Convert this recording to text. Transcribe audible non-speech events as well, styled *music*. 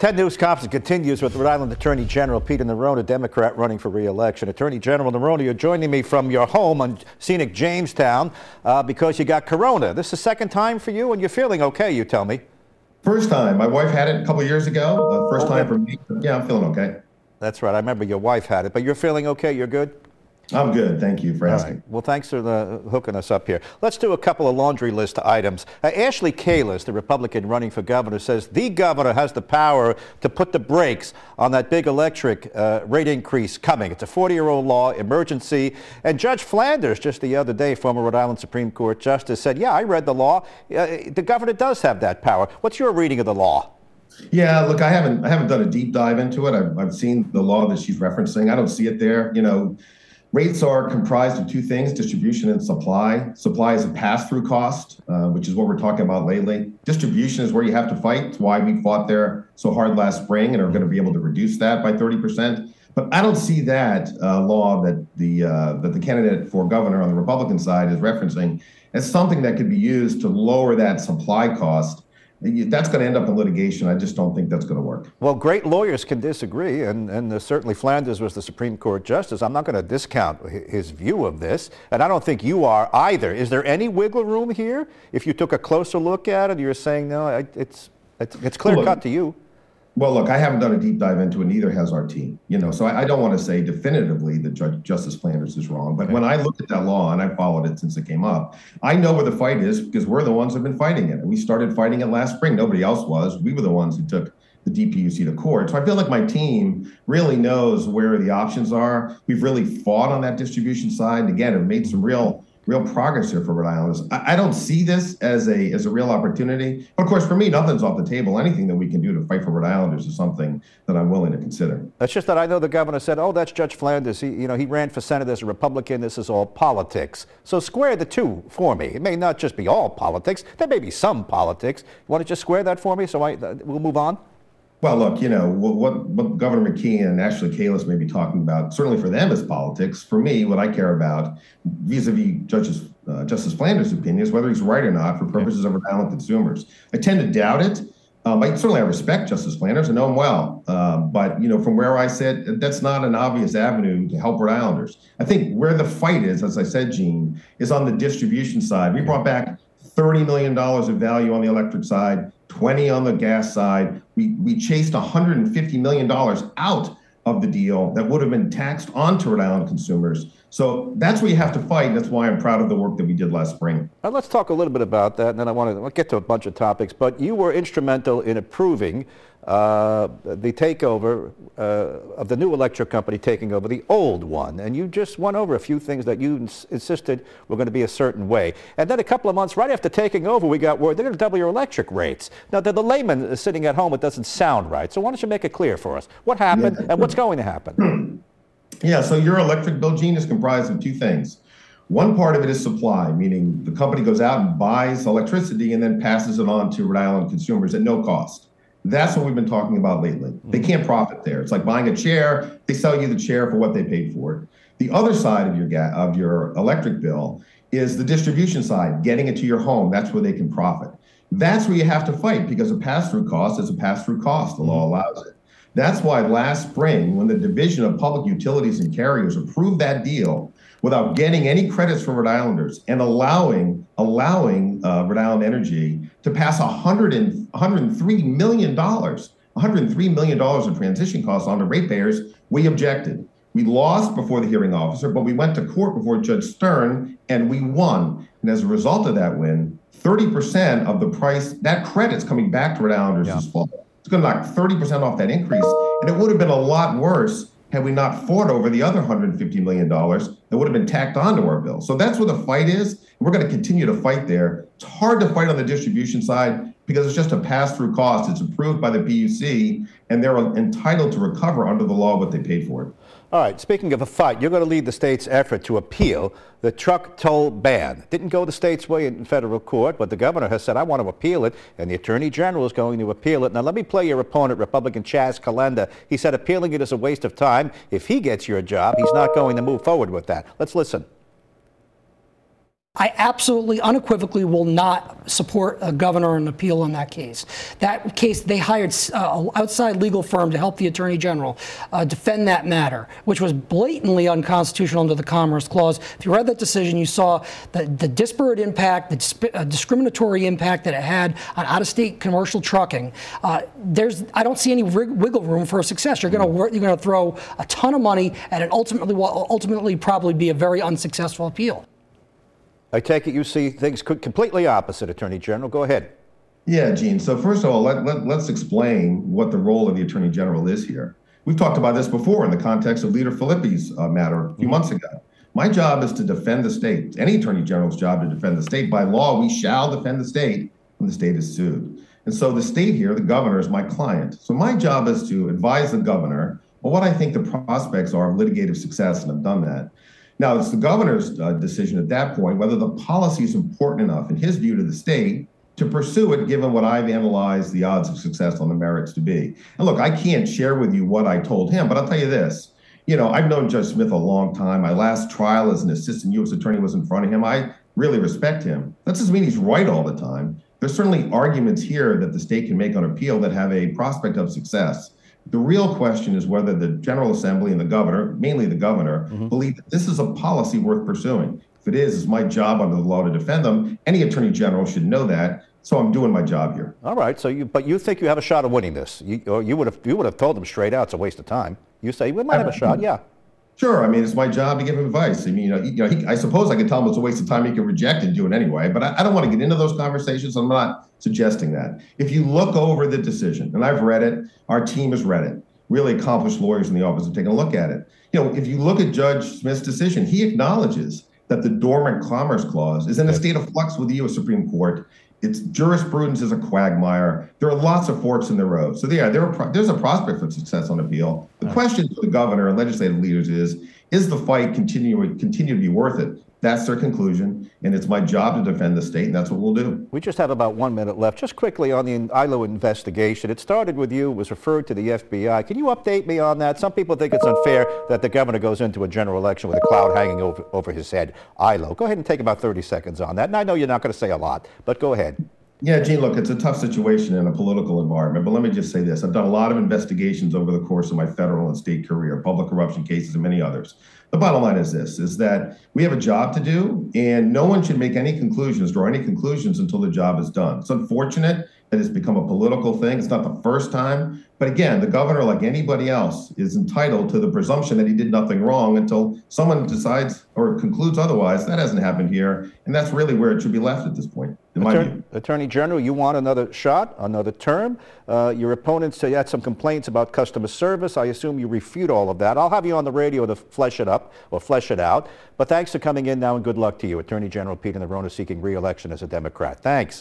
10 News Conference continues with Rhode Island Attorney General Peter Neronha, Democrat running for re-election. Attorney General Neronha, you're joining me from your home on scenic Jamestown uh, because you got corona. This is the second time for you, and you're feeling okay, you tell me. First time. My wife had it a couple years ago. Uh, first time for me. Yeah, I'm feeling okay. That's right. I remember your wife had it, but you're feeling okay? You're good? I'm good. Thank you for asking. right. Well, thanks for the, hooking us up here. Let's do a couple of laundry list items. Uh, Ashley Kalus, the Republican running for governor, says the governor has the power to put the brakes on that big electric uh, rate increase coming. It's a 40-year-old law, emergency. And Judge Flanders, just the other day, former Rhode Island Supreme Court justice, said, yeah, I read the law. Uh, the governor does have that power. What's your reading of the law? Yeah, look, I haven't I haven't done a deep dive into it. I've, I've seen the law that she's referencing. I don't see it there. You know, Rates are comprised of two things distribution and supply. Supply is a pass through cost, uh, which is what we're talking about lately. Distribution is where you have to fight. It's why we fought there so hard last spring and are going to be able to reduce that by 30%. But I don't see that uh, law that the uh, that the candidate for governor on the Republican side is referencing as something that could be used to lower that supply cost that's going to end up in litigation. I just don't think that's going to work. Well, great lawyers can disagree, and, and certainly Flanders was the Supreme Court justice. I'm not going to discount his view of this, and I don't think you are either. Is there any wiggle room here? If you took a closer look at it, you're saying, no, it's, it's, it's clear cut to you. Well, look, I haven't done a deep dive into it. Neither has our team. You know, so I, I don't want to say definitively that Judge, Justice Flanders is wrong. But okay. when I look at that law and I followed it since it came up, I know where the fight is because we're the ones who've been fighting it. We started fighting it last spring. Nobody else was. We were the ones who took the DPUC to court. So I feel like my team really knows where the options are. We've really fought on that distribution side, and again, have made some real real progress here for Rhode Islanders. I, I, don't see this as a as a real opportunity. But of course, for me, nothing's off the table. Anything that we can do to fight for Rhode Islanders is something that I'm willing to consider. That's just that I know the governor said, "Oh, that's Judge Flanders. He, you know, he ran for Senate as a Republican. This is all politics." So square the two for me. It may not just be all politics. There may be some politics. You want to just square that for me, so I uh, we'll move on. Well, look, you know what, what Governor McKee and Ashley Kalus may be talking about. Certainly for them is politics. For me, what I care about, vis-a-vis Judges, uh, Justice Flanders' opinion, is whether he's right or not for purposes of Rhode Island consumers. I tend to doubt it. Um, I certainly I respect Justice Flanders. I know him well, uh, but you know from where I sit, that's not an obvious avenue to help Rhode Islanders. I think where the fight is, as I said, Gene, is on the distribution side. We brought back $30 million of value on the electric side, 20 on the gas side. We, we chased $150 million out of the deal that would have been taxed onto Rhode Island consumers. So that's where you have to fight. And that's why I'm proud of the work that we did last spring. Let's talk a little bit about that, and then I want to get to a bunch of topics. But you were instrumental in approving uh, the takeover uh, of the new electric company taking over the old one. And you just went over a few things that you ins- insisted were going to be a certain way. And then a couple of months right after taking over, we got word they're going to double your electric rates. Now, to the layman sitting at home, it doesn't sound right. So why don't you make it clear for us? What happened yeah. and what's going to happen? *clears throat* Yeah, so your electric bill, Gene, is comprised of two things. One part of it is supply, meaning the company goes out and buys electricity and then passes it on to Rhode Island consumers at no cost. That's what we've been talking about lately. They can't profit there. It's like buying a chair. They sell you the chair for what they paid for it. The other side of your ga- of your electric bill is the distribution side, getting it to your home. That's where they can profit. That's where you have to fight because a pass-through cost is a pass-through cost. The law allows it. That's why last spring, when the Division of Public Utilities and Carriers approved that deal without getting any credits from Rhode Islanders and allowing allowing uh, Rhode Island Energy to pass 100 and, 103 million dollars, 103 million dollars in transition costs on to ratepayers, we objected. We lost before the hearing officer, but we went to court before Judge Stern and we won. And as a result of that win, 30% of the price, that credit's coming back to Rhode Islanders yeah. this fall. It's going to knock 30% off that increase. And it would have been a lot worse had we not fought over the other $150 million that would have been tacked onto our bill. So that's where the fight is. We're going to continue to fight there. It's hard to fight on the distribution side because it's just a pass through cost. It's approved by the PUC, and they're entitled to recover under the law what they paid for it. All right, speaking of a fight, you're going to lead the state's effort to appeal the truck toll ban. Didn't go the state's way in federal court, but the governor has said, I want to appeal it, and the attorney general is going to appeal it. Now, let me play your opponent, Republican Chaz Calenda. He said appealing it is a waste of time. If he gets your job, he's not going to move forward with that. Let's listen. I absolutely, unequivocally will not support a governor and appeal on that case. That case, they hired uh, an outside legal firm to help the attorney general uh, defend that matter, which was blatantly unconstitutional under the Commerce Clause. If you read that decision, you saw the, the disparate impact, the disp- uh, discriminatory impact that it had on out-of-state commercial trucking. Uh, there's, I don't see any rig- wiggle room for success. You're going to you're going to throw a ton of money at an ultimately will ultimately probably be a very unsuccessful appeal. I take it you see things completely opposite, Attorney General. Go ahead. Yeah, Gene. So first of all, let, let, let's explain what the role of the Attorney General is here. We've talked about this before in the context of Leader Filippi's uh, matter a few mm-hmm. months ago. My job is to defend the state. Any Attorney General's job to defend the state. By law, we shall defend the state when the state is sued. And so the state here, the governor, is my client. So my job is to advise the governor on what I think the prospects are of litigative success, and I've done that. Now, it's the governor's uh, decision at that point whether the policy is important enough, in his view, to the state to pursue it, given what I've analyzed the odds of success on the merits to be. And look, I can't share with you what I told him, but I'll tell you this. You know, I've known Judge Smith a long time. My last trial as an assistant U.S. attorney was in front of him. I really respect him. That doesn't mean he's right all the time. There's certainly arguments here that the state can make on appeal that have a prospect of success. The real question is whether the General Assembly and the governor, mainly the governor, mm-hmm. believe that this is a policy worth pursuing. If it is, it's my job under the law to defend them. Any attorney general should know that. So I'm doing my job here. All right. So you, but you think you have a shot of winning this? You, or you would have, you would have told them straight out it's a waste of time. You say we might have a shot. Yeah. Sure. I mean, it's my job to give him advice. I mean, you know, he, you know he, I suppose I could tell him it's a waste of time. He can reject and do it anyway. But I, I don't want to get into those conversations. I'm not suggesting that. If you look over the decision, and I've read it, our team has read it really accomplished lawyers in the office have taken a look at it. You know, if you look at Judge Smith's decision, he acknowledges that the dormant commerce clause is in a state of flux with the U.S. Supreme Court. Its jurisprudence is a quagmire. There are lots of forks in the road. So yeah, there are, there's a prospect for success on appeal. The question for the governor and legislative leaders is: Is the fight continue continue to be worth it? That's their conclusion, and it's my job to defend the state, and that's what we'll do. We just have about one minute left. Just quickly on the ILO investigation. It started with you, was referred to the FBI. Can you update me on that? Some people think it's unfair that the governor goes into a general election with a cloud hanging over, over his head. ILO. Go ahead and take about 30 seconds on that. And I know you're not going to say a lot, but go ahead. Yeah, Gene, look, it's a tough situation in a political environment, but let me just say this. I've done a lot of investigations over the course of my federal and state career, public corruption cases and many others. The bottom line is this is that we have a job to do and no one should make any conclusions, draw any conclusions until the job is done. It's unfortunate that it's become a political thing. It's not the first time. But again, the governor, like anybody else, is entitled to the presumption that he did nothing wrong until someone decides or concludes otherwise. That hasn't happened here. And that's really where it should be left at this point, in Attorney, my view. Attorney General, you want another shot, another term. Uh, your opponents say you had some complaints about customer service. I assume you refute all of that. I'll have you on the radio to flesh it up or flesh it out. But thanks for coming in now and good luck to you. Attorney General Peter Neronha seeking re-election as a Democrat. Thanks.